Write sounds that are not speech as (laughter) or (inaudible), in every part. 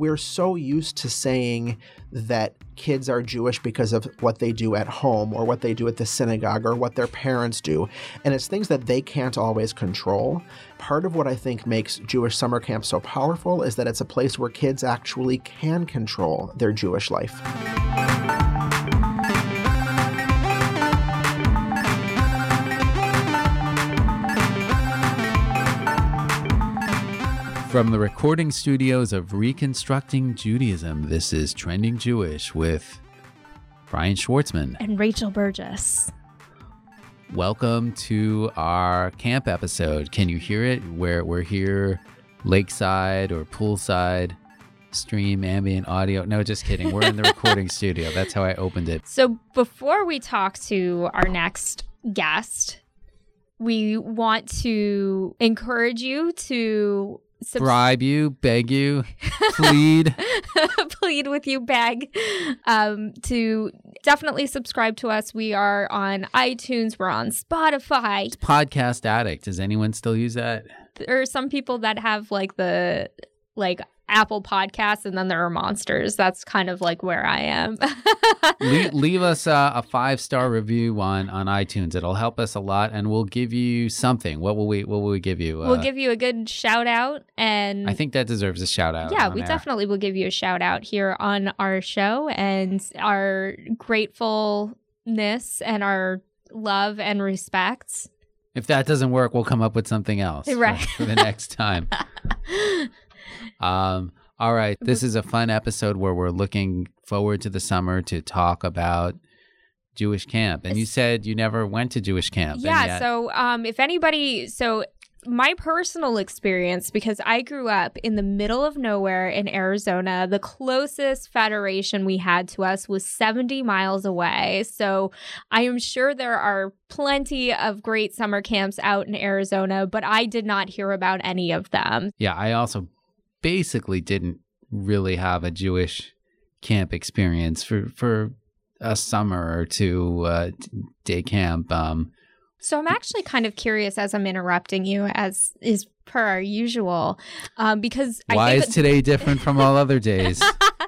we're so used to saying that kids are Jewish because of what they do at home or what they do at the synagogue or what their parents do. And it's things that they can't always control. Part of what I think makes Jewish summer camp so powerful is that it's a place where kids actually can control their Jewish life. From the recording studios of Reconstructing Judaism, this is Trending Jewish with Brian Schwartzman. And Rachel Burgess. Welcome to our camp episode. Can you hear it? Where we're here, lakeside or poolside, stream ambient audio. No, just kidding. We're in the (laughs) recording studio. That's how I opened it. So before we talk to our next guest, we want to encourage you to subs- bribe you, beg you, (laughs) plead, (laughs) plead with you, beg um, to definitely subscribe to us. We are on iTunes. We're on Spotify. It's Podcast Addict. Does anyone still use that? There are some people that have like the like Apple Podcasts, and then there are monsters. That's kind of like where I am. (laughs) leave, leave, us uh, a five star review on on iTunes. It'll help us a lot, and we'll give you something. What will we What will we give you? Uh, we'll give you a good shout out, and I think that deserves a shout out. Yeah, we air. definitely will give you a shout out here on our show, and our gratefulness and our love and respect. If that doesn't work, we'll come up with something else right. for, for the next time. (laughs) Um, all right. This is a fun episode where we're looking forward to the summer to talk about Jewish camp. And you said you never went to Jewish camp. Yeah. Yet... So, um, if anybody, so my personal experience, because I grew up in the middle of nowhere in Arizona, the closest federation we had to us was 70 miles away. So I am sure there are plenty of great summer camps out in Arizona, but I did not hear about any of them. Yeah. I also basically didn't really have a Jewish camp experience for for a summer or two uh, day camp. Um, so I'm actually kind of curious as I'm interrupting you, as is per our usual, um, because I why is today different from all other days?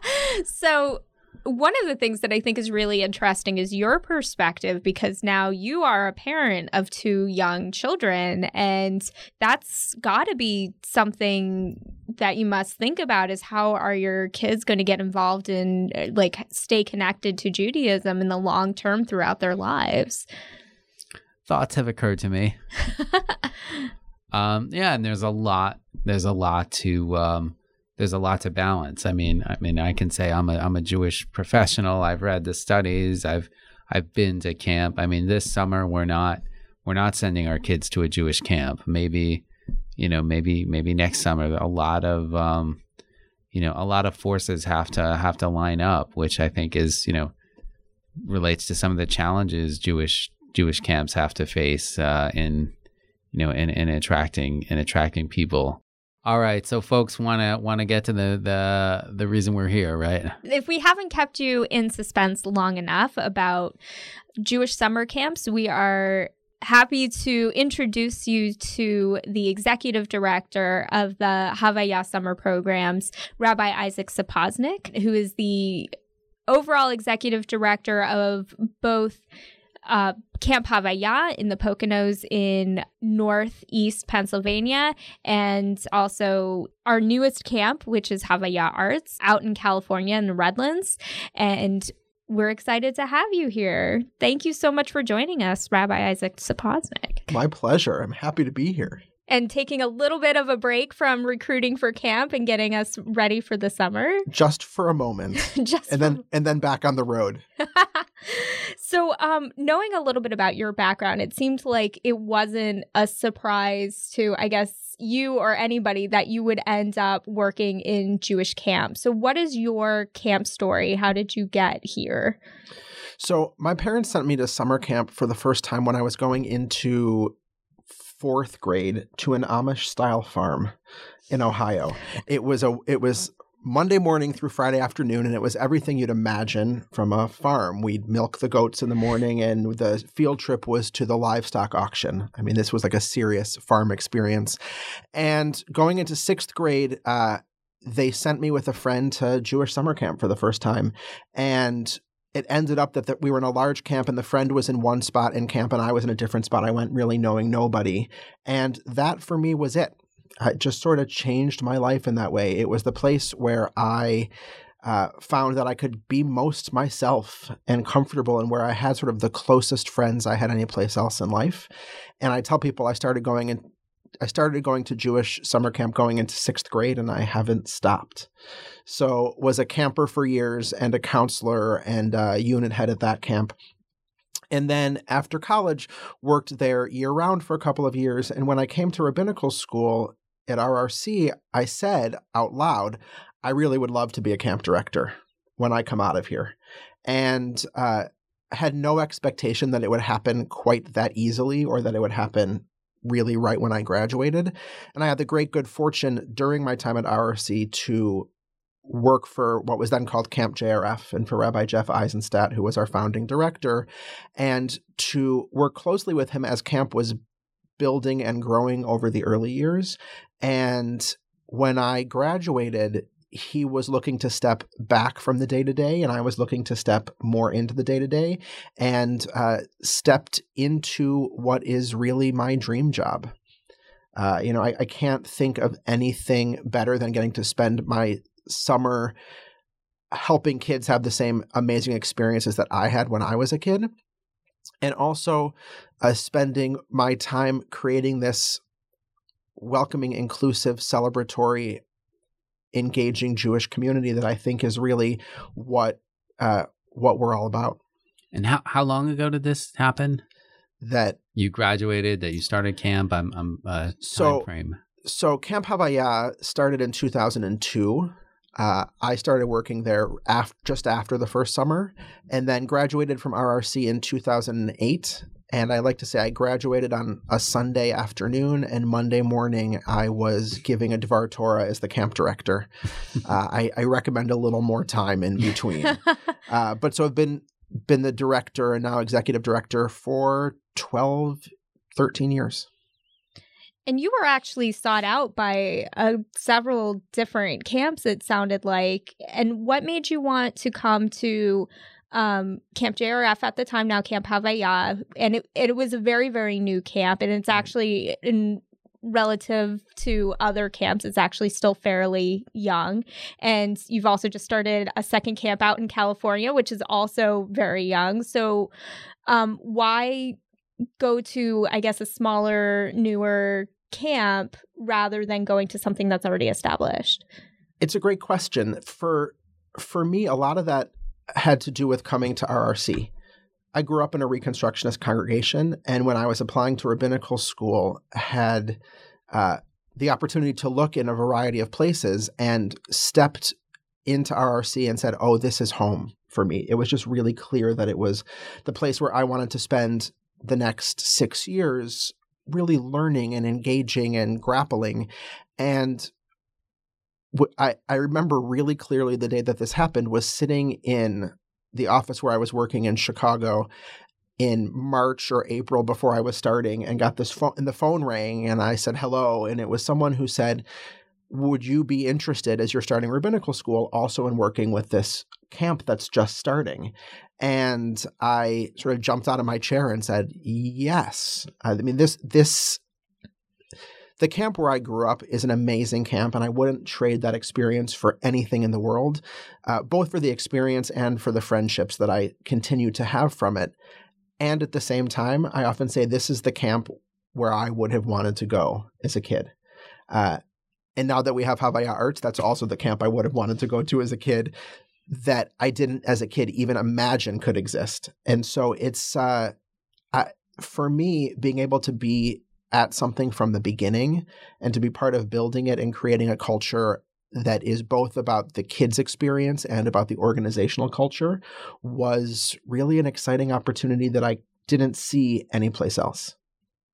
(laughs) so one of the things that I think is really interesting is your perspective because now you are a parent of two young children, and that's got to be something that you must think about is how are your kids going to get involved in like stay connected to Judaism in the long term throughout their lives. Thoughts have occurred to me. (laughs) um, yeah, and there's a lot. There's a lot to um, there's a lot to balance. I mean, I mean, I can say I'm a I'm a Jewish (laughs) professional. I've read the studies. I've I've been to camp. I mean, this summer we're not we're not sending our kids to a Jewish camp. Maybe, you know, maybe maybe next summer. A lot of um, you know, a lot of forces have to have to line up, which I think is you know relates to some of the challenges Jewish Jewish camps have to face uh, in you know in, in attracting in attracting people all right, so folks want to want to get to the the the reason we're here, right? If we haven't kept you in suspense long enough about Jewish summer camps, we are happy to introduce you to the executive director of the Havaya summer programs, Rabbi Isaac Saposnik, who is the overall executive director of both uh, Camp Havaya in the Poconos in northeast Pennsylvania, and also our newest camp, which is Havaya Arts out in California in the Redlands. And we're excited to have you here. Thank you so much for joining us, Rabbi Isaac Saposnik. My pleasure. I'm happy to be here and taking a little bit of a break from recruiting for camp and getting us ready for the summer. Just for a moment. (laughs) Just and then and then back on the road. (laughs) so, um, knowing a little bit about your background, it seemed like it wasn't a surprise to, I guess, you or anybody that you would end up working in Jewish camp. So, what is your camp story? How did you get here? So, my parents sent me to summer camp for the first time when I was going into fourth grade to an Amish style farm in Ohio. It was a it was Monday morning through Friday afternoon, and it was everything you'd imagine from a farm. We'd milk the goats in the morning, and the field trip was to the livestock auction. I mean, this was like a serious farm experience. And going into sixth grade, uh, they sent me with a friend to Jewish summer camp for the first time. And it ended up that, that we were in a large camp and the friend was in one spot in camp and I was in a different spot. I went really knowing nobody. And that for me was it. It just sort of changed my life in that way. It was the place where I uh, found that I could be most myself and comfortable and where I had sort of the closest friends I had any place else in life. And I tell people I started going in, I started going to Jewish summer camp going into sixth grade and I haven't stopped. So was a camper for years and a counselor and a unit head at that camp. And then after college, worked there year round for a couple of years. And when I came to rabbinical school at RRC, I said out loud, I really would love to be a camp director when I come out of here. And uh, had no expectation that it would happen quite that easily or that it would happen really right when I graduated. And I had the great good fortune during my time at RRC to work for what was then called Camp JRF and for Rabbi Jeff Eisenstadt, who was our founding director, and to work closely with him as camp was building and growing over the early years. And when I graduated, he was looking to step back from the day to day, and I was looking to step more into the day to day, and uh, stepped into what is really my dream job. Uh, you know, I, I can't think of anything better than getting to spend my summer helping kids have the same amazing experiences that I had when I was a kid. And also uh, spending my time creating this welcoming, inclusive, celebratory engaging Jewish community that I think is really what uh, what we're all about. And how how long ago did this happen? That you graduated, that you started camp. I'm I'm uh, so frame. so Camp Havaya started in 2002. Uh, I started working there af- just after the first summer, and then graduated from RRC in 2008 and I like to say I graduated on a Sunday afternoon, and Monday morning I was giving a Dvar Torah as the camp director. (laughs) Uh, I, I, recommend a little more time in between. (laughs) uh, but so I've been been the director and now executive director for 12, 13 years. And you were actually sought out by uh, several different camps, it sounded like. And what made you want to come to um, Camp JRF at the time, now Camp Havaya, and it, it was a very, very new camp, and it's mm-hmm. actually in relative to other camps it's actually still fairly young and you've also just started a second camp out in california which is also very young so um, why go to i guess a smaller newer camp rather than going to something that's already established it's a great question for for me a lot of that had to do with coming to RRC. I grew up in a Reconstructionist congregation, and when I was applying to rabbinical school, had uh, the opportunity to look in a variety of places and stepped into RRC and said, "Oh, this is home for me." It was just really clear that it was the place where I wanted to spend the next six years, really learning and engaging and grappling. And I, I remember really clearly the day that this happened was sitting in the office where I was working in Chicago in March or April before I was starting and got this phone and the phone rang and I said hello and it was someone who said would you be interested as you're starting rabbinical school also in working with this camp that's just starting and I sort of jumped out of my chair and said yes I mean this this the camp where I grew up is an amazing camp, and I wouldn't trade that experience for anything in the world, uh, both for the experience and for the friendships that I continue to have from it. And at the same time, I often say this is the camp where I would have wanted to go as a kid. Uh, and now that we have Havaya Arts, that's also the camp I would have wanted to go to as a kid that I didn't, as a kid, even imagine could exist. And so it's, uh, I, for me, being able to be at something from the beginning and to be part of building it and creating a culture that is both about the kids' experience and about the organizational culture was really an exciting opportunity that I didn't see anyplace else.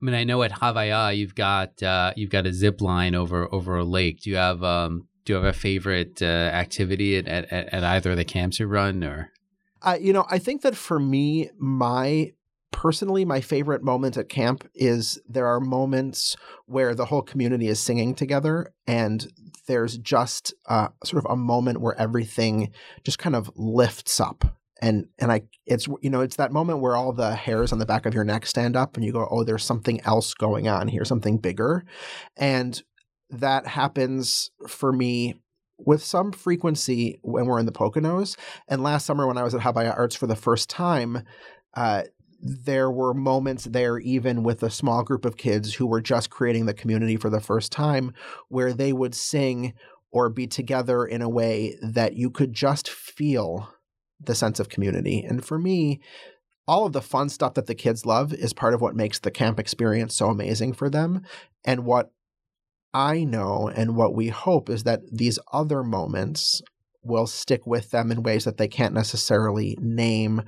I mean, I know at Havaya you've got uh, you've got a zip line over over a lake. Do you have um, do you have a favorite uh, activity at, at, at either of the camps you run, or? Uh, you know, I think that for me, my personally, my favorite moment at camp is there are moments where the whole community is singing together and there's just uh, sort of a moment where everything just kind of lifts up and and I it's you know it's that moment where all the hairs on the back of your neck stand up and you go oh there's something else going on here something bigger and that happens for me with some frequency when we're in the Poconos and last summer when I was at Havaya Arts for the first time uh, there were moments there even with a small group of kids who were just creating the community for the first time where they would sing or be together in a way that you could just feel the sense of community. And for me, all of the fun stuff that the kids love is part of what makes the camp experience so amazing for them. And what I know and what we hope is that these other moments will stick with them in ways that they can't necessarily name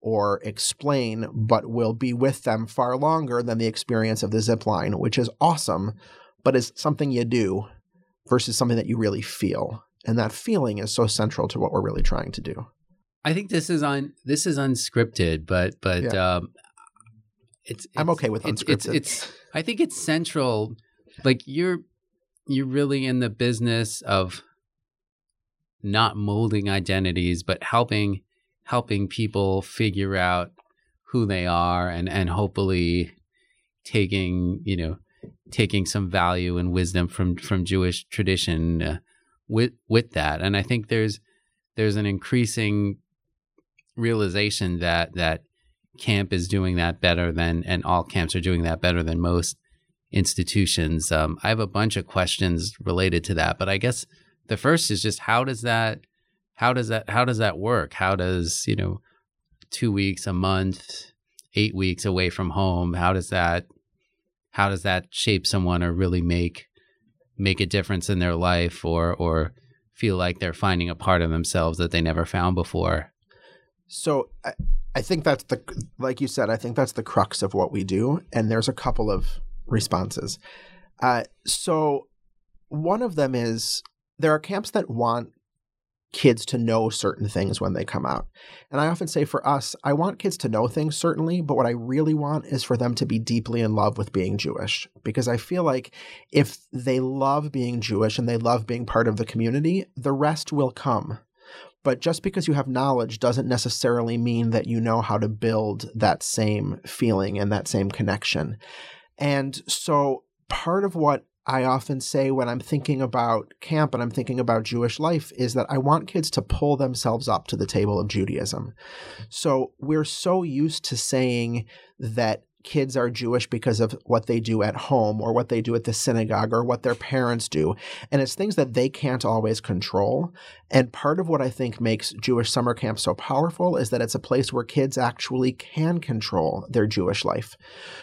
or explain, but will be with them far longer than the experience of the zip line, which is awesome, but is something you do versus something that you really feel. And that feeling is so central to what we're really trying to do. I think this is on this is unscripted, but but yeah. um, it's, it's, I'm okay with unscripted. It's, it's, it's I think it's central. Like you're you're really in the business of not molding identities, but helping helping people figure out who they are and and hopefully taking you know taking some value and wisdom from from Jewish tradition uh, with with that. And I think there's there's an increasing realization that that camp is doing that better than and all camps are doing that better than most institutions. Um, I have a bunch of questions related to that, but I guess the first is just how does that how does that how does that work? How does you know two weeks, a month, eight weeks away from home? How does that how does that shape someone or really make make a difference in their life or or feel like they're finding a part of themselves that they never found before? So I, I think that's the like you said. I think that's the crux of what we do, and there's a couple of responses. Uh, so one of them is there are camps that want kids to know certain things when they come out. And I often say for us, I want kids to know things, certainly, but what I really want is for them to be deeply in love with being Jewish. Because I feel like if they love being Jewish and they love being part of the community, the rest will come. But just because you have knowledge doesn't necessarily mean that you know how to build that same feeling and that same connection. And so part of what I often say when I'm thinking about camp and I'm thinking about Jewish life is that I want kids to pull themselves up to the table of Judaism. So we're so used to saying that kids are Jewish because of what they do at home or what they do at the synagogue or what their parents do. And it's things that they can't always control. And part of what I think makes Jewish summer camp so powerful is that it's a place where kids actually can control their Jewish life.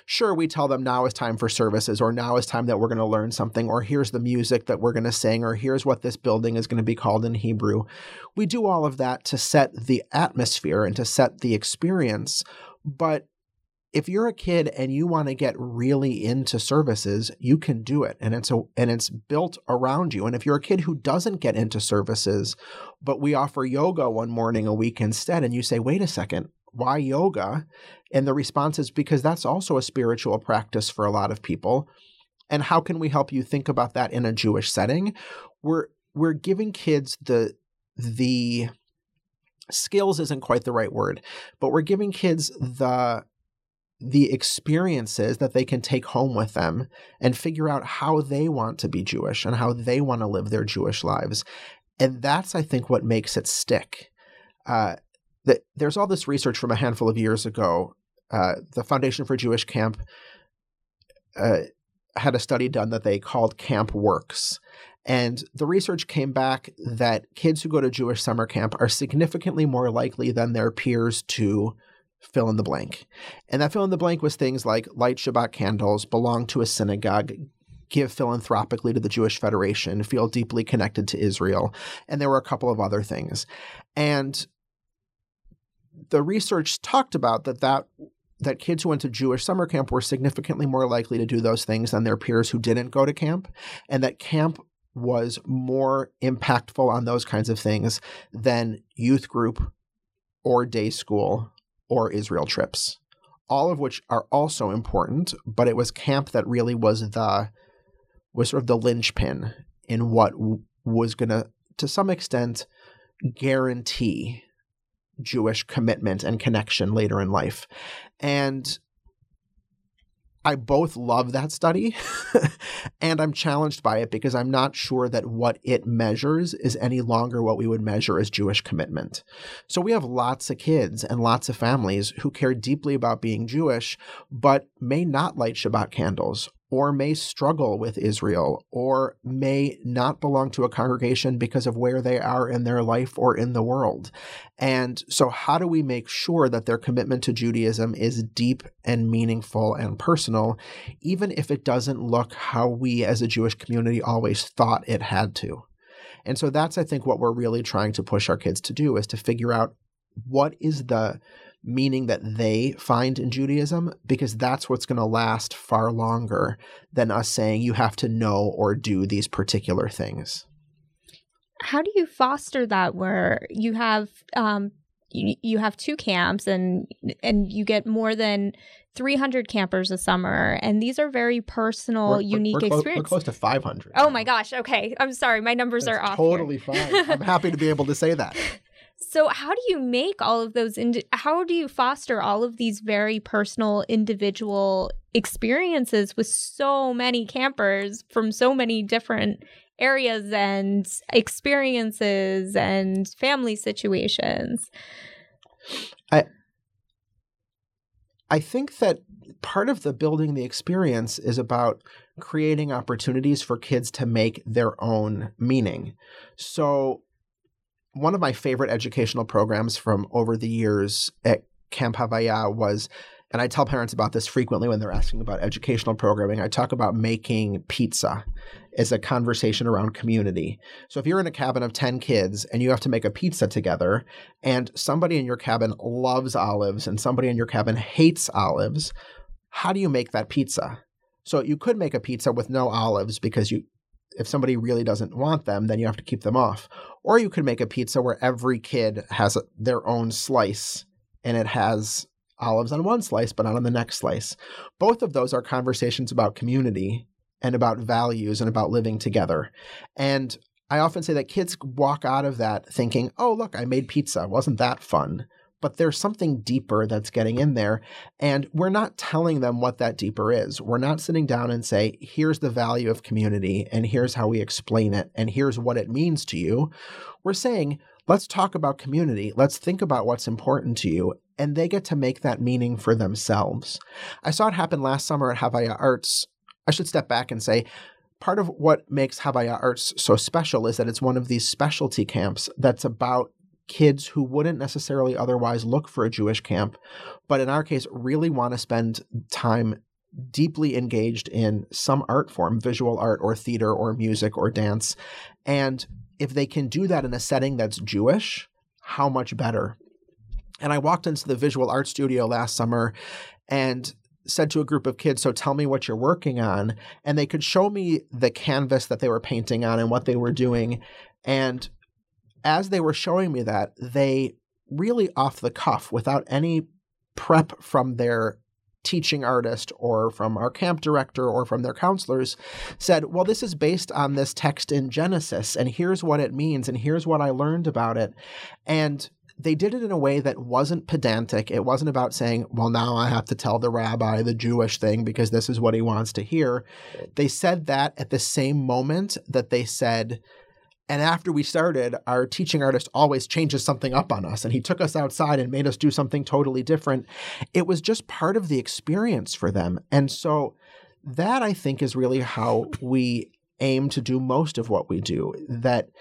Sure, we tell them now is time for services, or now is time that we're going to learn something, or here's the music that we're going to sing, or here's what this building is going to be called in Hebrew. We do all of that to set the atmosphere and to set the experience. But if you're a kid and you want to get really into services, you can do it and it's a and it's built around you. And if you're a kid who doesn't get into services, but we offer yoga one morning a week instead and you say, "Wait a second, why yoga?" And the response is because that's also a spiritual practice for a lot of people. And how can we help you think about that in a Jewish setting? We're we're giving kids the the skills isn't quite the right word, but we're giving kids the the experiences that they can take home with them and figure out how they want to be Jewish and how they want to live their Jewish lives. And that's, I think, what makes it stick. Uh, that there's all this research from a handful of years ago. Uh, the Foundation for Jewish Camp uh, had a study done that they called Camp Works. And the research came back that kids who go to Jewish summer camp are significantly more likely than their peers to fill in the blank. And that fill in the blank was things like light Shabbat candles, belong to a synagogue, give philanthropically to the Jewish Federation, feel deeply connected to Israel. And there were a couple of other things. And the research talked about that that that kids who went to Jewish summer camp were significantly more likely to do those things than their peers who didn't go to camp, and that camp was more impactful on those kinds of things than youth group or day school or Israel trips. all of which are also important, but it was camp that really was the was sort of the linchpin in what w- was going to to some extent guarantee Jewish commitment and connection later in life. And I both love that study (laughs) and I'm challenged by it because I'm not sure that what it measures is any longer what we would measure as Jewish commitment. So we have lots of kids and lots of families who care deeply about being Jewish, but may not light Shabbat candles or may struggle with Israel, or may not belong to a congregation because of where they are in their life or in the world. And so, how do we make sure that their commitment to Judaism is deep and meaningful and personal, even if it doesn't look how we as a Jewish community always thought it had to? And so, that's, I think, what we're really trying to push our kids to do is to figure out what is the meaning that they find in Judaism, because that's what's going to last far longer than us saying you have to know or do these particular things. How do you foster that where you have um, you, you have two camps and and you get more than 300 campers a summer and these are very personal We're- unique we're, experiences We're close to 500. oh my gosh okay i'm sorry my numbers That's are off here. totally fine. I'm happy to be able to say that. (laughs) So how do you make all of those how do you foster all of these very personal individual experiences with so many campers from so many different areas and experiences and family situations? I I think that part of the building the experience is about creating opportunities for kids to make their own meaning. So, one of my favorite educational programs from over the years at Camp Havaya was, and I tell parents about this frequently when they're asking about educational programming. I talk about making pizza as a conversation around community. So if you're in a cabin of 10 kids and you have to make a pizza together, and somebody in your cabin loves olives and somebody in your cabin hates olives, how do you make that pizza? So you could make a pizza with no olives because you if somebody really doesn't want them, then you have to keep them off. Or you could make a pizza where every kid has their own slice and it has olives on one slice but not on the next slice. Both of those are conversations about community and about values and about living together. And I often say that kids walk out of that thinking, oh, look, I made pizza. Wasn't that fun? But there's something deeper that's getting in there. And we're not telling them what that deeper is. We're not sitting down and say, here's the value of community, and here's how we explain it, and here's what it means to you. We're saying, let's talk about community. Let's think about what's important to you. And they get to make that meaning for themselves. I saw it happen last summer at Havaya Arts. I should step back and say, part of what makes Havaya Arts so special is that it's one of these specialty camps that's about kids who wouldn't necessarily otherwise look for a Jewish camp, but in our case, really want to spend time deeply engaged in some art form, visual art or theater or music or dance. And if they can do that in a setting that's Jewish, how much better? And I walked into the visual art studio last summer and said to a group of kids, So tell me what you're working on. And they could show me the canvas that they were painting on and what they were doing. And as they were showing me that, they really off the cuff, without any prep from their teaching artist or from our camp director or from their counselors said, Well, this is based on this text in Genesis, and here's what it means, and here's what I learned about it. And they did it in a way that wasn't pedantic. It wasn't about saying, well, now I have to tell the rabbi the Jewish thing because this is what he wants to hear. They said that at the same moment that they said, and after we started, our teaching artist always changes something up on us. And he took us outside and made us do something totally different. It was just part of the experience for them. And so that I think is really how we aim to do most of what we do. That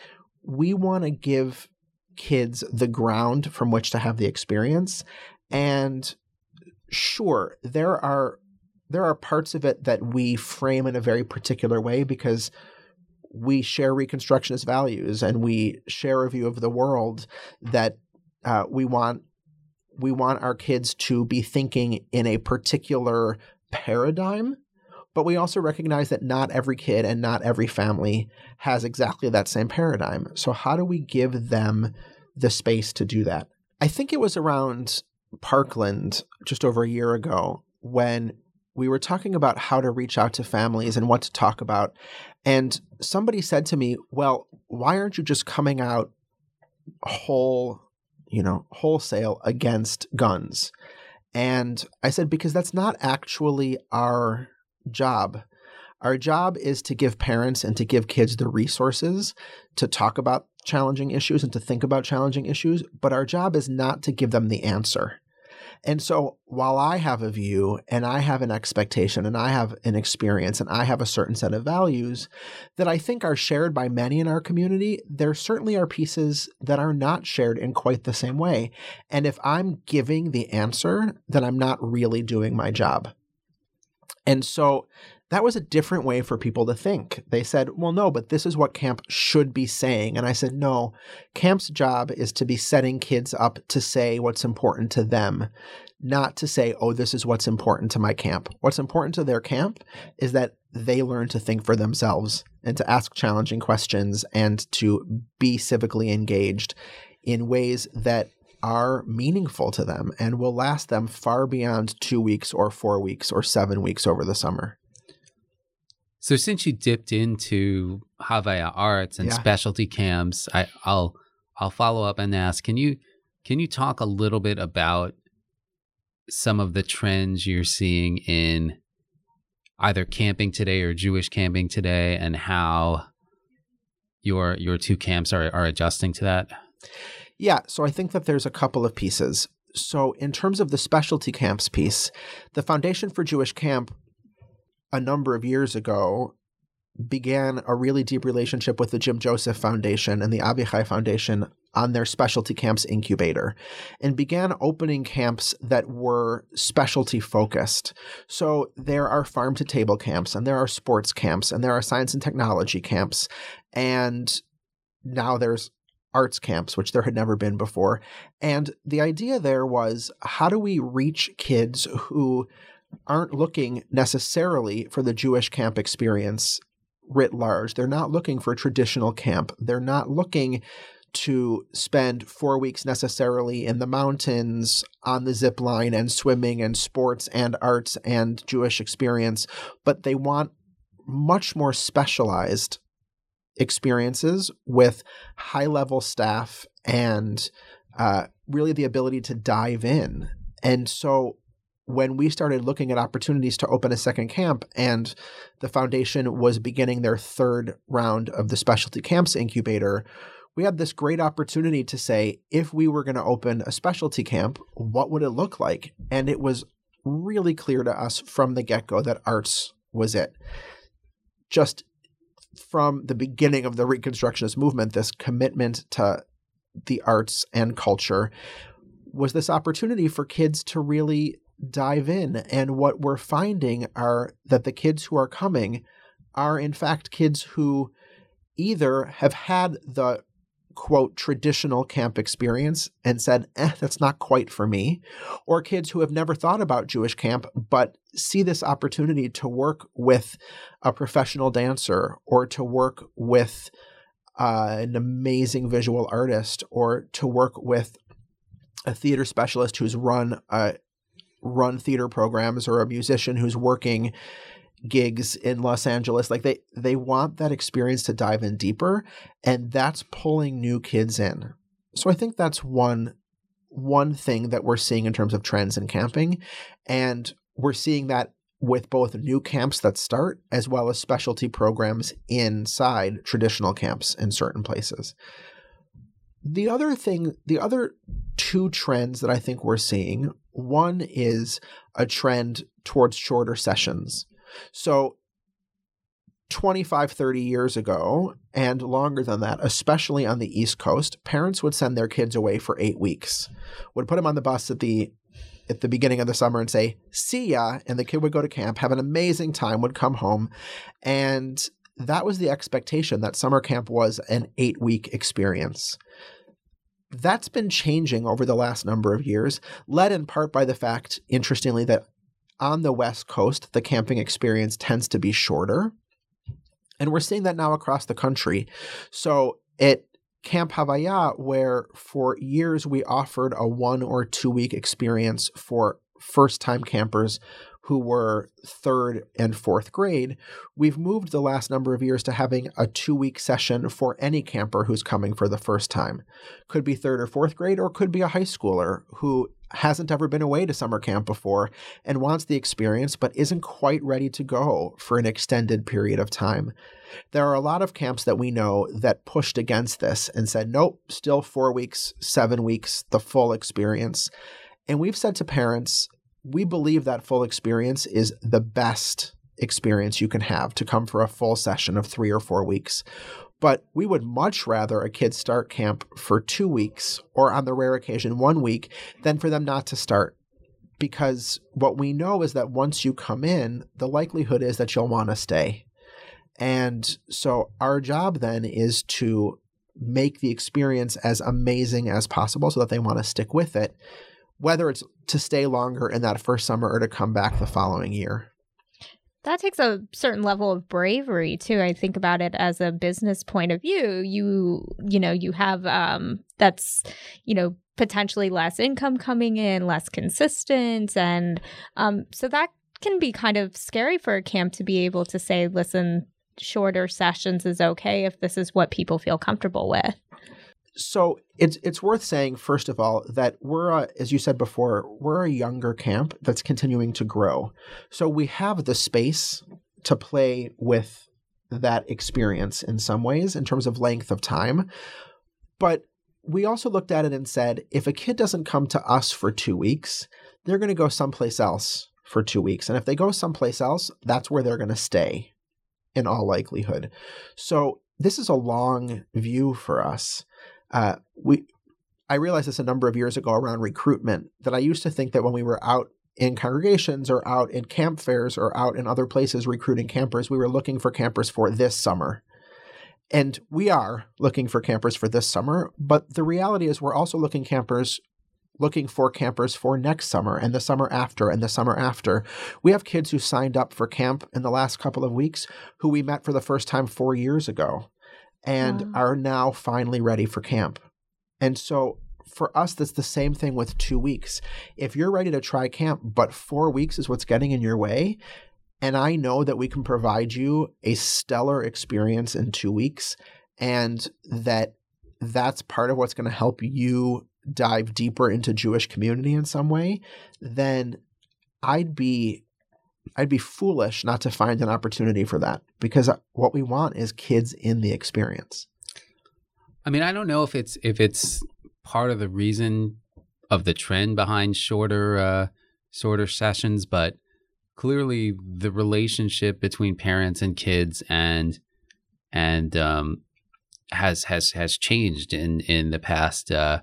we want to give kids the ground from which to have the experience. And sure, there are there are parts of it that we frame in a very particular way because we share Reconstructionist values and we share a view of the world that uh, we want we want our kids to be thinking in a particular paradigm but we also recognize that not every kid and not every family has exactly that same paradigm. So, how do we give them the space to do that? I think it was around Parkland just over a year ago when we were talking about how to reach out to families and what to talk about. And somebody said to me, Well, why aren't you just coming out whole, you know, wholesale against guns? And I said, Because that's not actually our job. Our job is to give parents and to give kids the resources to talk about challenging issues and to think about challenging issues, but our job is not to give them the answer. And so while I have a view and I have an expectation and I have an experience and I have a certain set of values that I think are shared by many in our community, there certainly are pieces that are not shared in quite the same way. And if I'm giving the answer, then I'm not really doing my job. And so that was a different way for people to think. They said, well, no, but this is what camp should be saying. And I said, no, camp's job is to be setting kids up to say what's important to them, not to say, oh, this is what's important to my camp. What's important to their camp is that they learn to think for themselves and to ask challenging questions and to be civically engaged in ways that are meaningful to them and will last them far beyond two weeks or four weeks or seven weeks over the summer. So since you dipped into Havaya arts and Yeah. specialty camps, I, I'll I'll follow up and ask, can you can you talk a little bit about some of the trends you're seeing in either camping today or Jewish camping today and how your your two camps are, are adjusting to that? Yeah, so I think that there's a couple of pieces. So, in terms of the specialty camps piece, the Foundation for Jewish Camp a number of years ago began a really deep relationship with the Jim Joseph Foundation and the Avichai Foundation on their specialty camps incubator and began opening camps that were specialty focused. So there are farm to table camps and there are sports camps and there are science and technology camps and now there's arts camps which there had never been before. And the idea there was how do we reach kids who aren't looking necessarily for the Jewish camp experience writ large. They're not looking for traditional camp. They're not looking to spend four weeks necessarily in the mountains on the zip line and swimming and sports and arts and Jewish experience, but they want much more specialized experiences with high level staff and uh, really the ability to dive in. And so when we started looking at opportunities to open a second camp and the foundation was beginning their third round of the specialty camps incubator, we had this great opportunity to say if we were going to open a specialty camp, what would it look like? And it was really clear to us from the get go that arts was it. Just from the beginning of the Reconstructionist movement, this commitment to the arts and culture was this opportunity for kids to really dive in. And what we're finding are that the kids who are coming are, in fact, kids who either have had the quote traditional camp experience and said, eh, that's not quite for me, or kids who have never thought about Jewish camp but see this opportunity to work with a professional dancer or to work with uh, an amazing visual artist or to work with a theater specialist who's run a run theater programs or a musician who's working gigs in Los Angeles like they they want that experience to dive in deeper and that's pulling new kids in. So I think that's one one thing that we're seeing in terms of trends in camping and we're seeing that with both new camps that start as well as specialty programs inside traditional camps in certain places. The other thing, the other two trends that I think we're seeing, one is a trend towards shorter sessions. So 25, 30 years ago, and longer than that, especially on the East Coast, parents would send their kids away for eight weeks, would put them on the bus at the at the beginning of the summer and say, see ya. And the kid would go to camp, have an amazing time, would come home. And that was the expectation that summer camp was an eight week experience. That's been changing over the last number of years, led in part by the fact, interestingly, that on the West Coast, the camping experience tends to be shorter. And we're seeing that now across the country. So at Camp Havaya, where for years we offered a one or two week experience for first time campers who were third and fourth grade, we've moved the last number of years to having a two week session for any camper who's coming for the first time. Could be third or fourth grade, or could be a high schooler who hasn't ever been away to summer camp before and wants the experience but isn't quite ready to go for an extended period of time. There are a lot of camps that we know that pushed against this and said, nope, still four weeks, seven weeks, the full experience. And we've said to parents, we believe that full experience is the best experience you can have to come for a full session of three or four weeks. But we would much rather a kid start camp for two weeks or on the rare occasion one week than for them not to start. Because what we know is that once you come in, the likelihood is that you'll want to stay. And so our job then is to make the experience as amazing as possible so that they want to stick with it, whether it's to stay longer in that first summer or to come back the following year. That takes a certain level of bravery too i think about it as a business point of view. You you know you have um that's you know potentially less income coming in less consistent and um so that can be kind of scary for a camp to be able to say listen shorter sessions is okay if this is what people feel comfortable with so it's it's worth saying first of all that we're a, as you said before we're a younger camp that's continuing to grow. So we have the space to play with that experience in some ways in terms of length of time. But we also looked at it and said if a kid doesn't come to us for 2 weeks they're going to go someplace else for 2 weeks. And if they go someplace else that's where they're going to stay in all likelihood. So this is a long view for us uh, we I realized this a number of years ago around recruitment that I used to think that when we were out in congregations or out in camp fairs or out in other places recruiting campers, we were looking for campers for this summer. And we are looking for campers for this summer, but the reality is we're also looking campers looking for campers for next summer and the summer after and the summer after. We have kids who signed up for camp in the last couple of weeks who we met for the first time 4 years ago and wow. are now finally ready for camp. And so for us, that's the same thing with two weeks. If you're ready to try camp, but four weeks is what's getting in your way, and I know that we can provide you a stellar experience in two weeks, and that that's part of what's going to help you dive deeper into Jewish community in some way, then I'd be I'd be foolish not to find an opportunity for that because what we want is kids in the experience. I mean, I don't know if it's if it's part of the reason of the trend behind shorter uh, shorter sessions, but clearly the relationship between parents and kids and and um, has has has changed in in the past uh,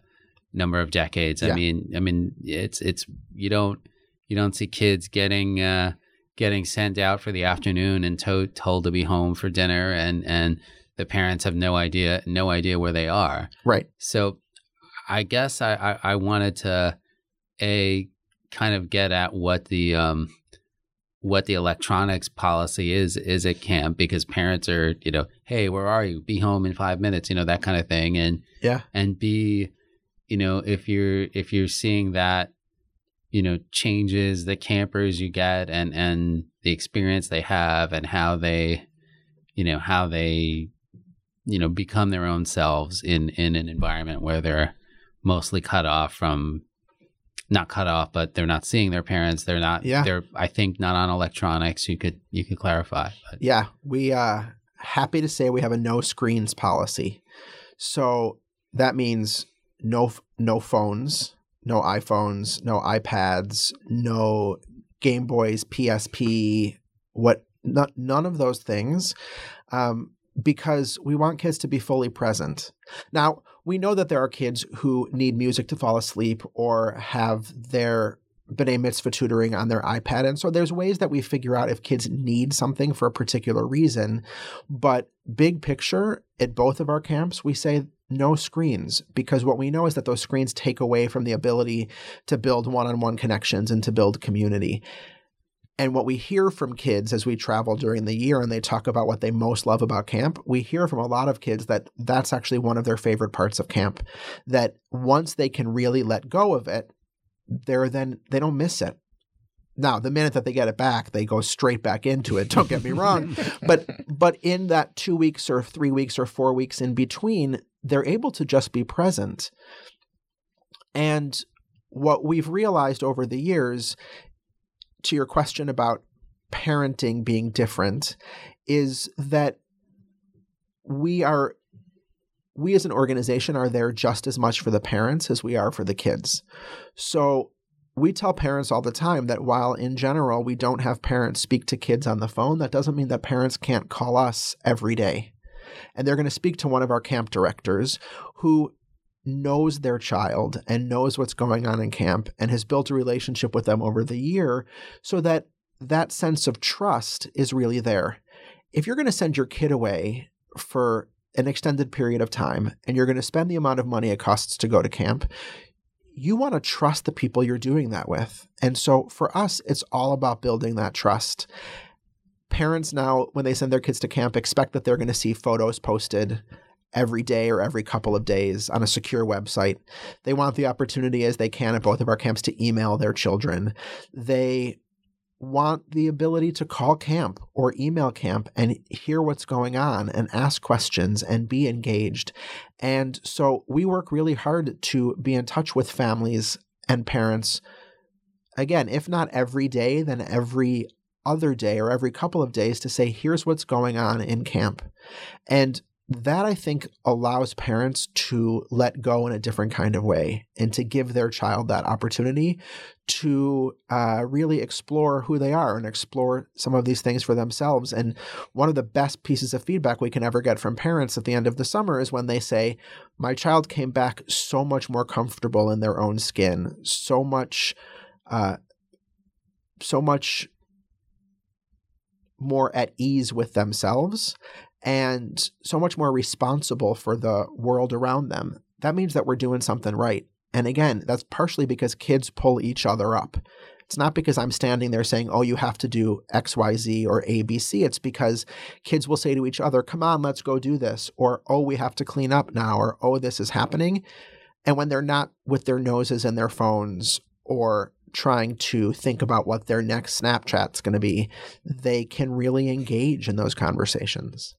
number of decades. Yeah. I mean, I mean, it's it's you don't you don't see kids getting uh, getting sent out for the afternoon and to- told to be home for dinner and and the parents have no idea no idea where they are. Right. So i guess i i, I wanted to a kind of get at what the um what the electronics policy is is at camp because parents are you know hey where are you? Be home in five minutes you know that kind of thing. And yeah. and b you know if you're if you're seeing that you know changes the campers you get and and the experience they have and how they you know how they you know become their own selves in in an environment where they're mostly cut off from not cut off but they're not seeing their parents they're not yeah. they're i think not on electronics you could you could clarify but. yeah we uh happy to say we have a no screens policy so that means no no phones no iPhones, no iPads, no Game Boys, PSP, what not, none of those things, um, because we want kids to be fully present. Now we know that there are kids who need music to fall asleep or have their B'nai Mitzvah tutoring on their iPad. And so there's ways that we figure out if kids need something for a particular reason. But big picture, at both of our camps, we say no screens because what we know is that those screens take away from the ability to build one-on-one connections and to build community And what we hear from kids as we travel during the year and they talk about what they most love about camp, we hear from a lot of kids that that's actually one of their favorite parts of camp. That once they can really let go of it, they're then they don't miss it. Now, the minute that they get it back, they go straight back into it. Don't get me wrong, (laughs) but but in that 2 weeks or 3 weeks or 4 weeks in between, they're able to just be present. And what we've realized over the years to your question about parenting being different is that we are we as an organization are there just as much for the parents as we are for the kids. So we tell parents all the time that while in general we don't have parents speak to kids on the phone, that doesn't mean that parents can't call us every day. And they're going to speak to one of our camp directors who knows their child and knows what's going on in camp and has built a relationship with them over the year so that that sense of trust is really there. If you're going to send your kid away for an extended period of time and you're going to spend the amount of money it costs to go to camp, you want to trust the people you're doing that with. And so for us, it's all about building that trust. Parents now, when they send their kids to camp, expect that they're going to see photos posted every day or every couple of days on a secure website. They want the opportunity as they can at both of our camps to email their children. They want the ability to call camp or email camp and hear what's going on and ask questions and be engaged. And so we work really hard to be in touch with families and parents. Again, if not every day, then every other day or every couple of days to say, here's what's going on in camp. And that I think allows parents to let go in a different kind of way and to give their child that opportunity to uh, really explore who they are and explore some of these things for themselves. And one of the best pieces of feedback we can ever get from parents at the end of the summer is when they say, My child came back so much more comfortable in their own skin, so much, uh, so much more at ease with themselves and so much more responsible for the world around them. That means that we're doing something right. And again, that's partially because kids pull each other up. It's not because I'm standing there saying, oh, you have to do XYZ or ABC. It's because kids will say to each other, come on, let's go do this. Or, oh, we have to clean up now. Or, oh, this is happening. And when they're not with their noses in their phones or trying to think about what their next Snapchat's going to be, they can really engage in those conversations.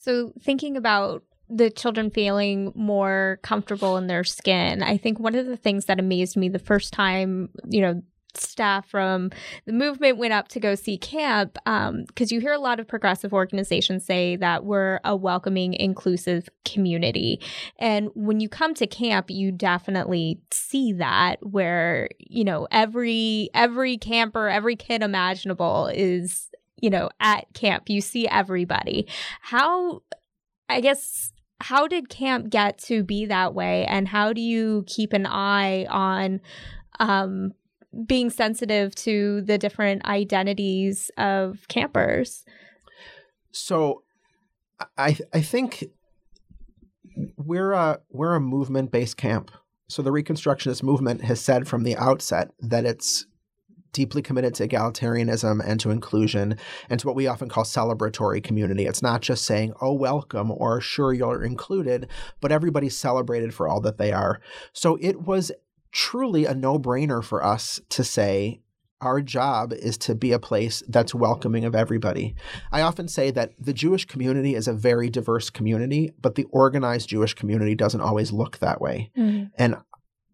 So, thinking about the children feeling more comfortable in their skin, I think one of the things that amazed me the first time, you know, staff from the movement went up to go see camp because um, you hear a lot of progressive organizations say that we're a welcoming inclusive community. And when you come to camp you definitely see that where you know every every camper every kid imaginable is you know, at camp. You see everybody. How, I guess, how did camp get to be that way? And how do you keep an eye on, um, being sensitive to the different identities of campers? So, I I think we're a we're a movement based camp. So the Reconstructionist movement has said from the outset that it's deeply committed to egalitarianism and to inclusion and to what we often call celebratory community. It's not just saying, oh, welcome or sure you're included, but everybody's celebrated for all that they are. So it was truly a no brainer for us to say, our job is to be a place that's welcoming of everybody. I often say that the Jewish community is a very diverse community, but the organized Jewish community doesn't always look that way. Mm-hmm. And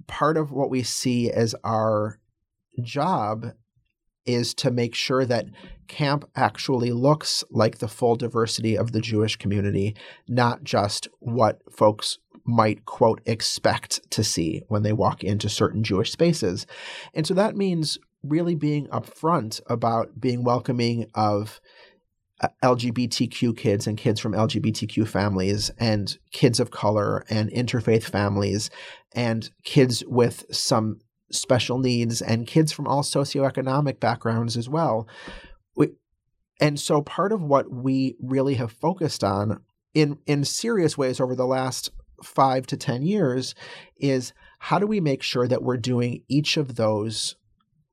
part of what we see as our job is to make sure that camp actually looks like the full diversity of the Jewish community, not just what folks might, quote, expect to see when they walk into certain Jewish spaces. And so that means really being upfront about being welcoming of uh, LGBTQ kids and kids from LGBTQ families and kids of color and interfaith families and kids with some special needs and kids from all socioeconomic backgrounds as well. We, and so part of what we really have focused on in in serious ways over the last 5 to 10 years is how do we make sure that we're doing each of those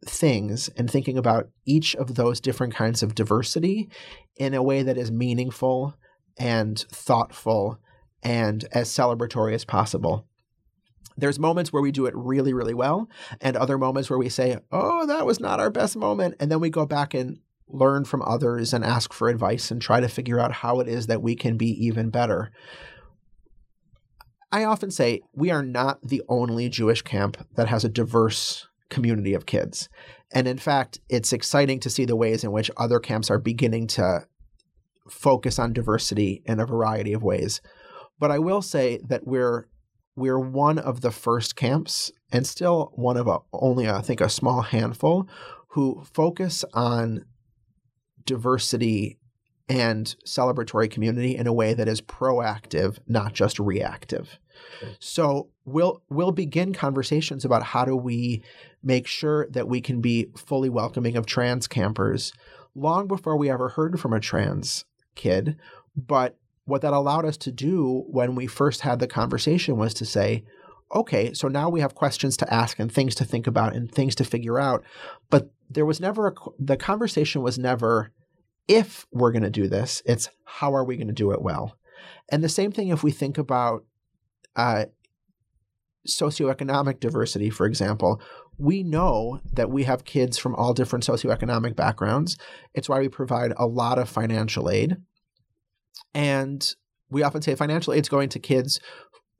things and thinking about each of those different kinds of diversity in a way that is meaningful and thoughtful and as celebratory as possible. There's moments where we do it really, really well, and other moments where we say, oh, that was not our best moment. And then we go back and learn from others and ask for advice and try to figure out how it is that we can be even better. I often say we are not the only Jewish camp that has a diverse community of kids. And in fact, it's exciting to see the ways in which other camps are beginning to focus on diversity in a variety of ways. But I will say that we're we're one of the first camps and still one of a, only I think a small handful who focus on diversity and celebratory community in a way that is proactive, not just reactive. So we'll we'll begin conversations about how do we make sure that we can be fully welcoming of trans campers long before we ever heard from a trans kid. But what that allowed us to do when we first had the conversation was to say, okay, so now we have questions to ask and things to think about and things to figure out. But there was never a, the conversation was never if we're going to do this, it's how are we going to do it well. And the same thing if we think about uh, socioeconomic diversity, for example, we know that we have kids from all different socioeconomic backgrounds. It's why we provide a lot of financial aid. And we often say financial aid is going to kids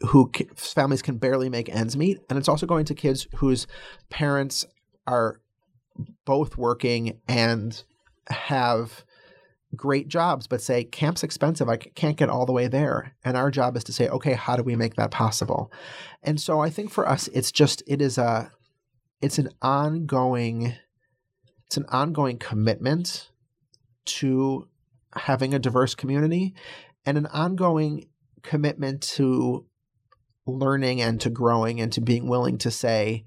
who families can barely make ends meet. And it's also going to kids whose parents are both working and have great jobs, but say camp's expensive. I can't get all the way there. And our job is to say, okay, how do we make that possible? And so I think for us, it's just, it is a, it's an ongoing, it's an ongoing commitment to having a diverse community and an ongoing commitment to learning and to growing and to being willing to say,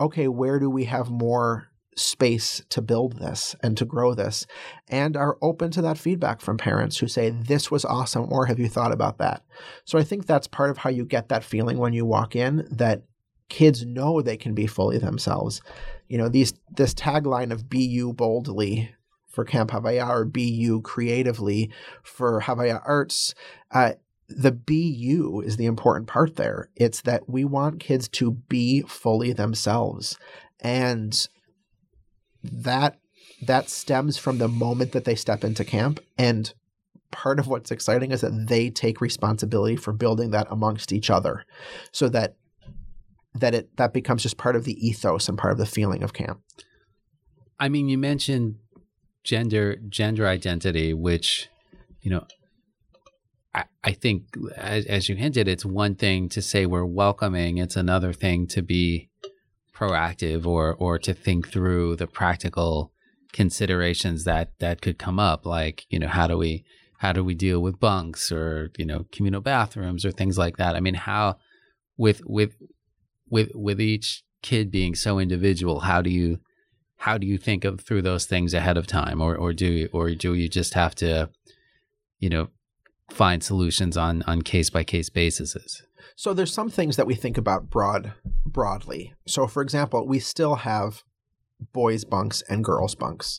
okay, where do we have more space to build this and to grow this? and are open to that feedback from parents who say this was awesome or have you thought about that? So i think that's part of how you get that feeling when you walk in that kids know they can be fully themselves. You know these this tagline of be you boldly for camp havaya or you creatively for havaya arts uh, the you is the important part there. It's that we want kids to be fully themselves. And that that stems from the moment that they step into camp. And part of what's exciting is that they take responsibility for building that amongst each other so that that it that becomes just part of the ethos and part of the feeling of camp. I mean you mentioned gender gender identity which you know i, I think as, as you hinted it's one thing to say we're welcoming it's another thing to be proactive or or to think through the practical considerations that that could come up like you know how do we how do we deal with bunks or you know communal bathrooms or things like that? I mean how with with with with each kid being so individual how do you how do you think of through those things ahead of time or or do you, or do you just have to you know find solutions on on case by case basis so there's some things that we think about broad broadly. So for example, we still have boys bunks and girls bunks.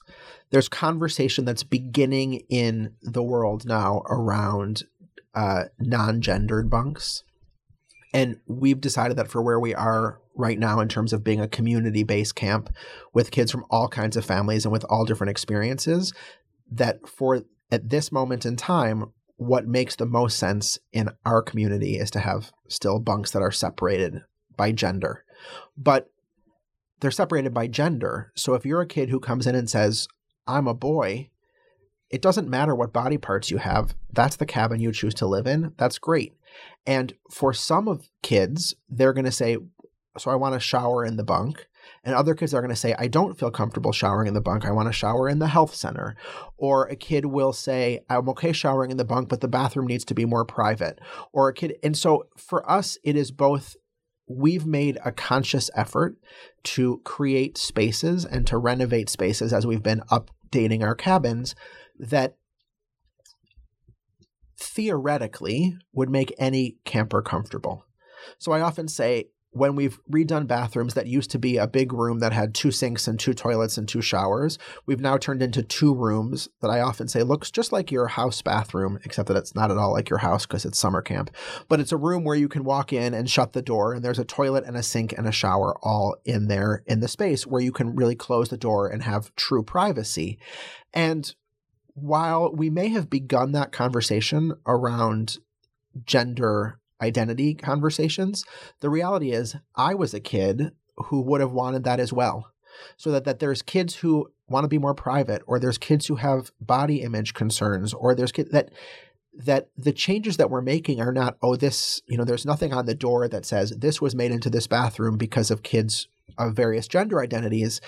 There's conversation that's beginning in the world now around uh, non-gendered bunks. And we've decided that for where we are right now in terms of being a community-based camp with kids from all kinds of families and with all different experiences, that for at this moment in time, what makes the most sense in our community is to have still bunks that are separated by gender. But they're separated by gender. So if you're a kid who comes in and says, I'm a boy, it doesn't matter what body parts you have. That's the cabin you choose to live in. That's great. And for some of kids, they're going to say, So I want to shower in the bunk. And other kids are going to say, I don't feel comfortable showering in the bunk. I want to shower in the health center. Or a kid will say, I'm okay showering in the bunk, but the bathroom needs to be more private. Or a kid. And so for us, it is both we've made a conscious effort to create spaces and to renovate spaces as we've been updating our cabins that theoretically would make any camper comfortable. So I often say when we've redone bathrooms that used to be a big room that had two sinks and two toilets and two showers, we've now turned into two rooms that I often say looks just like your house bathroom, except that it's not at all like your house because it's summer camp. But it's a room where you can walk in and shut the door, and there's a toilet and a sink and a shower all in there in the space where you can really close the door and have true privacy. And while we may have begun that conversation around gender identity conversations, the reality is I was a kid who would have wanted that as well. So that, that there's kids who want to be more private, or there's kids who have body image concerns, or there's kids that that the changes that we're making are not, oh, this, you know, there's nothing on the door that says this was made into this bathroom because of kids of various gender identities.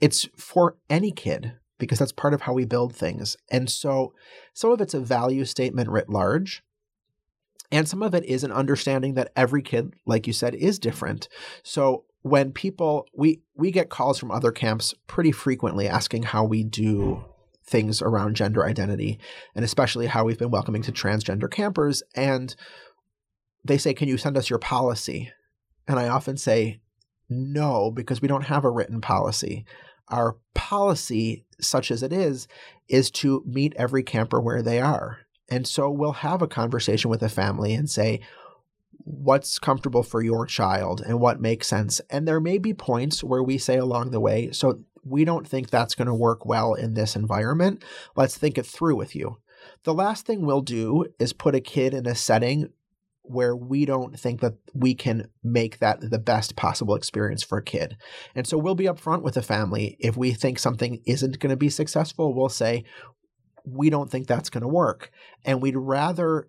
It's for any kid because that's part of how we build things. And so some of it's a value statement writ large. And some of it is an understanding that every kid, like you said, is different. So when people we we get calls from other camps pretty frequently asking how we do things around gender identity and especially how we've been welcoming to transgender campers. And they say can you send us your policy? And i often say no because we don't have a written policy. Our policy such as it is is to meet every camper where they are and so we'll have a conversation with a family and say, what's comfortable for your child and what makes sense. And there may be points where we say along the way, so we don't think that's going to work well in this environment. Let's think it through with you. The last thing we'll do is put a kid in a setting where we don't think that we can make that the best possible experience for a kid. And so we'll be upfront with the family. If we think something isn't going to be successful, we'll say, we don't think that's going to work and we'd rather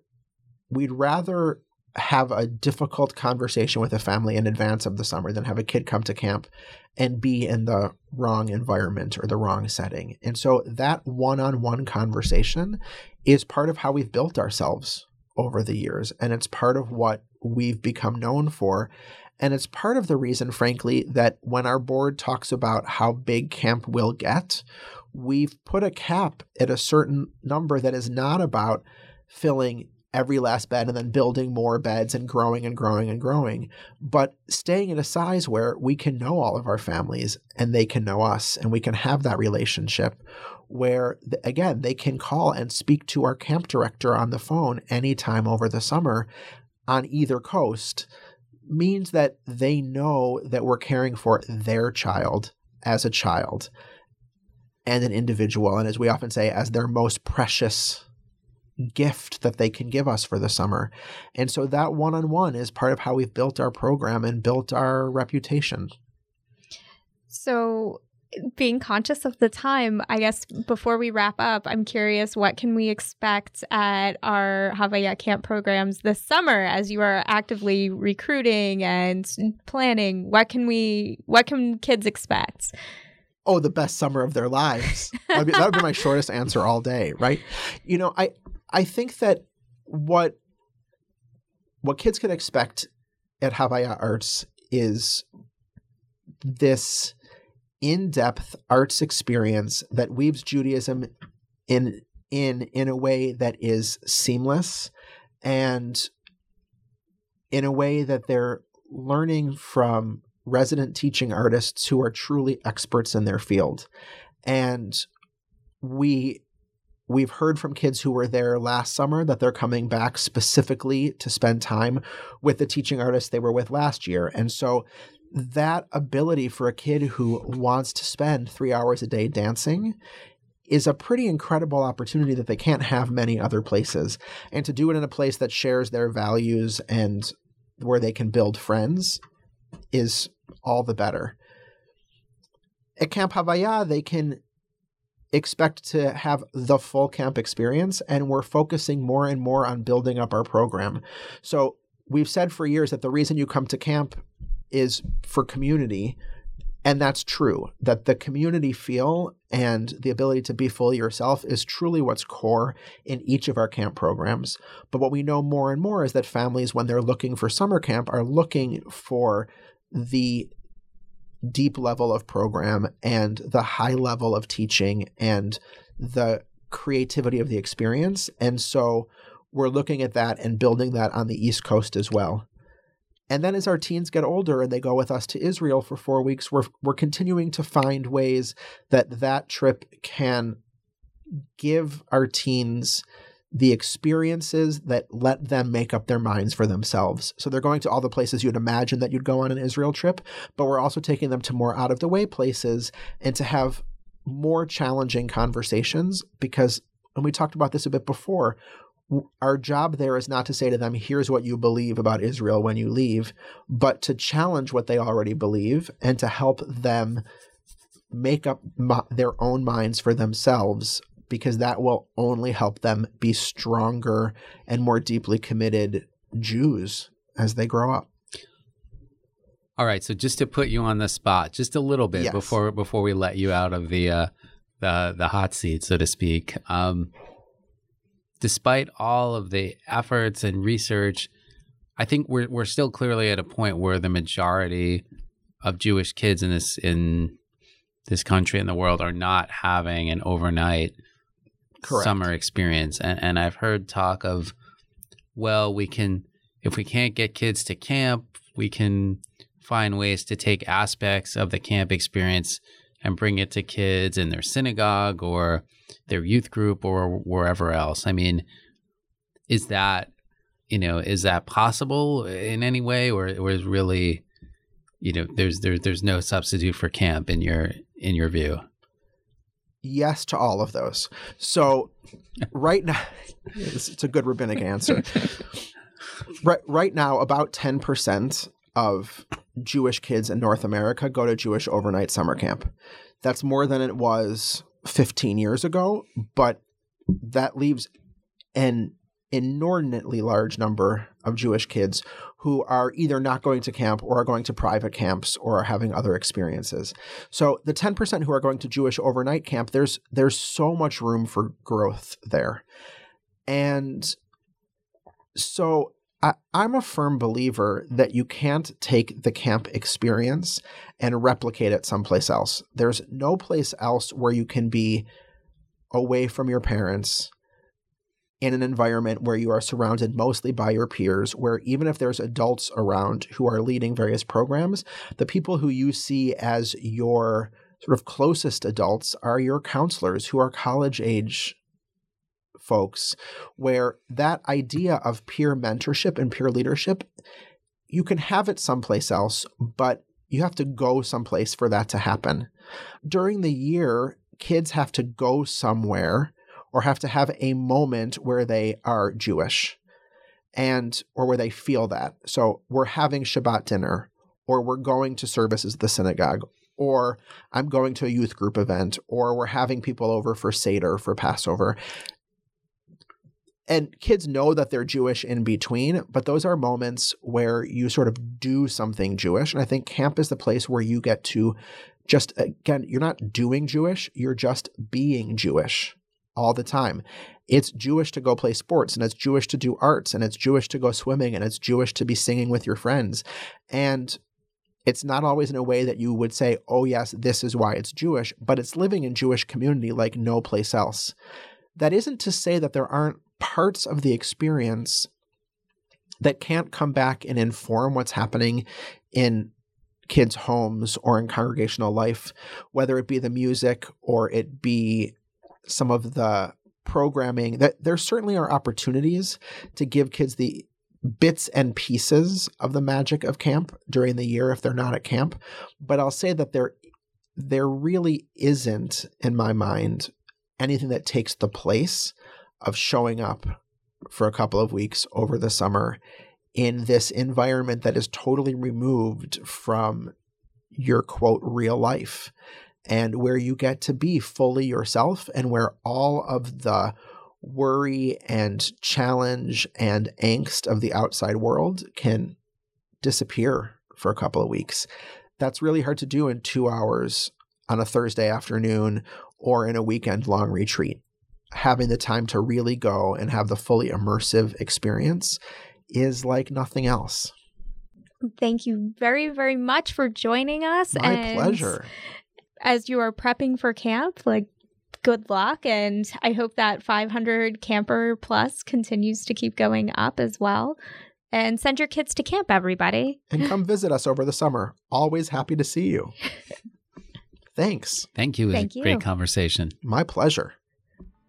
we'd rather have a difficult conversation with a family in advance of the summer than have a kid come to camp and be in the wrong environment or the wrong setting. And so that one-on-one conversation is part of how we've built ourselves over the years and it's part of what we've become known for and it's part of the reason frankly that when our board talks about how big camp will get we've put a cap at a certain number that is not about filling every last bed and then building more beds and growing and growing and growing, but staying at a size where we can know all of our families and they can know us and we can have that relationship where, again, they can call and speak to our camp director on the phone anytime over the summer on either coast means that they know that we're caring for their child as a child and an individual, and as we often say, as their most precious gift that they can give us for the summer. And so that one on one is part of how we've built our program and built our reputation. So, being conscious of the time, I guess before we wrap up, I'm curious what can we expect at our Havaya camp programs this summer as you are actively recruiting and planning? What can we what can kids expect? Oh, the best summer of their lives. that would be my (laughs) shortest answer all day, right? You know, I I think that what what kids can expect at Havaya Arts is this in-depth arts experience that weaves Judaism in in in a way that is seamless and in a way that they're learning from resident teaching artists who are truly experts in their field. And we we've heard from kids who were there last summer that they're coming back specifically to spend time with the teaching artists they were with last year. And so that ability for a kid who wants to spend 3 hours a day dancing is a pretty incredible opportunity that they can't have many other places. And to do it in a place that shares their values and where they can build friends is all the better. At Camp Havaya, they can expect to have the full camp experience, and we're focusing more and more on building up our program. So we've said for years that the reason you come to camp is for community. And that's true, that the community feel and the ability to be fully yourself is truly what's core in each of our camp programs. But what we know more and more is that families, when they're looking for summer camp, are looking for the deep level of program and the high level of teaching and the creativity of the experience. And so we're looking at that and building that on the East Coast as well. And then as our teens get older and they go with us to Israel for 4 weeks, we're we're continuing to find ways that that trip can give our teens the experiences that let them make up their minds for themselves. So they're going to all the places you'd imagine that you'd go on an Israel trip, but we're also taking them to more out of the way places and to have more challenging conversations because and we talked about this a bit before our job there is not to say to them, here's what you believe about Israel when you leave, but to challenge what they already believe and to help them make up their own minds for themselves because that will only help them be stronger and more deeply committed Jews as they grow up. All right, so just to put you on the spot, just a little bit yes. before before we let you out of the uh, the the hot seat, so to speak. Um, despite all of the efforts and research, I think we're we're still clearly at a point where the majority of Jewish kids in this in this country and the world are not having an overnight Correct. summer experience. And and I've heard talk of well, we can if we can't get kids to camp, we can find ways to take aspects of the camp experience and bring it to kids in their synagogue or their youth group or wherever else. I mean, is that you know is that possible in any way, or, or is really you know there's there's there's no substitute for camp in your in your view? Yes to all of those. So right now, (laughs) it's, it's a good rabbinic answer. (laughs) right right now, about ten percent of Jewish kids in North America go to Jewish overnight summer camp. That's more than it was 15 years ago, but that leaves an inordinately large number of Jewish kids who are either not going to camp or are going to private camps or are having other experiences. So the 10% who are going to Jewish overnight camp, there's there's so much room for growth there. And so I, am a firm believer that you can't take the camp experience and replicate it someplace else. There's no place else where you can be away from your parents in an environment where you are surrounded mostly by your peers, where even if there's adults around who are leading various programs, the people who you see as your sort of closest adults are your counselors who are college age folks where that idea of peer mentorship and peer leadership, you can have it someplace else, but you have to go someplace for that to happen. During the year, kids have to go somewhere or have to have a moment where they are Jewish and or where they feel that. So we're having Shabbat dinner or we're going to services at the synagogue or I'm going to a youth group event or we're having people over for Seder for Passover and kids know that they're Jewish in between, but those are moments where you sort of do something Jewish. And I think camp is the place where you get to just, again, you're not doing Jewish, you're just being Jewish all the time. It's Jewish to go play sports, and it's Jewish to do arts, and it's Jewish to go swimming, and it's Jewish to be singing with your friends. And it's not always in a way that you would say, oh, yes, this is why it's Jewish, but it's living in Jewish community like no place else. That isn't to say that there aren't parts of the experience that can't come back and inform what's happening in kids' homes or in congregational life, whether it be the music or it be some of the programming, that there certainly are opportunities to give kids the bits and pieces of the magic of camp during the year if they're not at camp. But I'll say that there there really isn't, in my mind, anything that takes the place of showing up for a couple of weeks over the summer in this environment that is totally removed from your quote real life and where you get to be fully yourself and where all of the worry and challenge and angst of the outside world can disappear for a couple of weeks. That's really hard to do in two hours on a Thursday afternoon or in a weekend long retreat having the time to really go and have the fully immersive experience is like nothing else. Thank you very, very much for joining us. My and pleasure. As you are prepping for camp, like good luck. And I hope that 500 camper plus continues to keep going up as well. And send your kids to camp, everybody. And come (laughs) visit us over the summer. Always happy to see you. Thanks. Thank you. It was Thank a you. great conversation. My pleasure.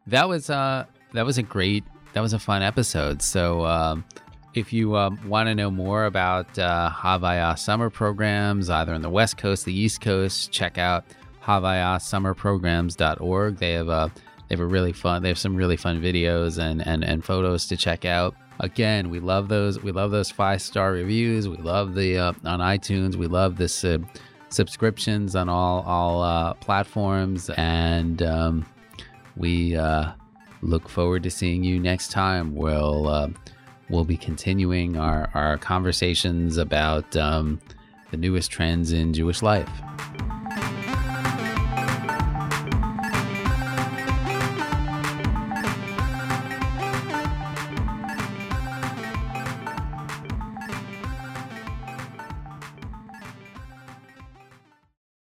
That was uh that was a great that was a fun episode. So um if you um, want to know more about uh, Havaya summer programs, either on the West Coast, the East Coast, check out havayasummerprograms.org. They have a they have a really fun. They have some really fun videos and and and photos to check out. Again, we love those. We love those five star reviews. We love the uh, on iTunes. We love the uh, subscriptions on all all uh, platforms, and um, we uh, look forward to seeing you next time. We'll uh, we'll be continuing our our conversations about um, the newest trends in Jewish life.